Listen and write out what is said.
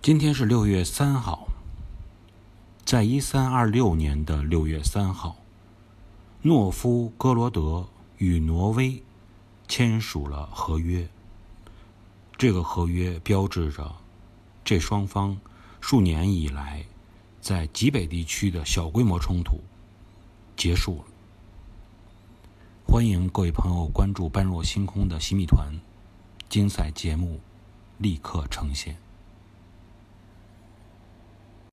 今天是六月三号，在一三二六年的六月三号，诺夫哥罗德与挪威签署了合约。这个合约标志着这双方数年以来在极北地区的小规模冲突结束了。欢迎各位朋友关注“般若星空”的新密团，精彩节目立刻呈现。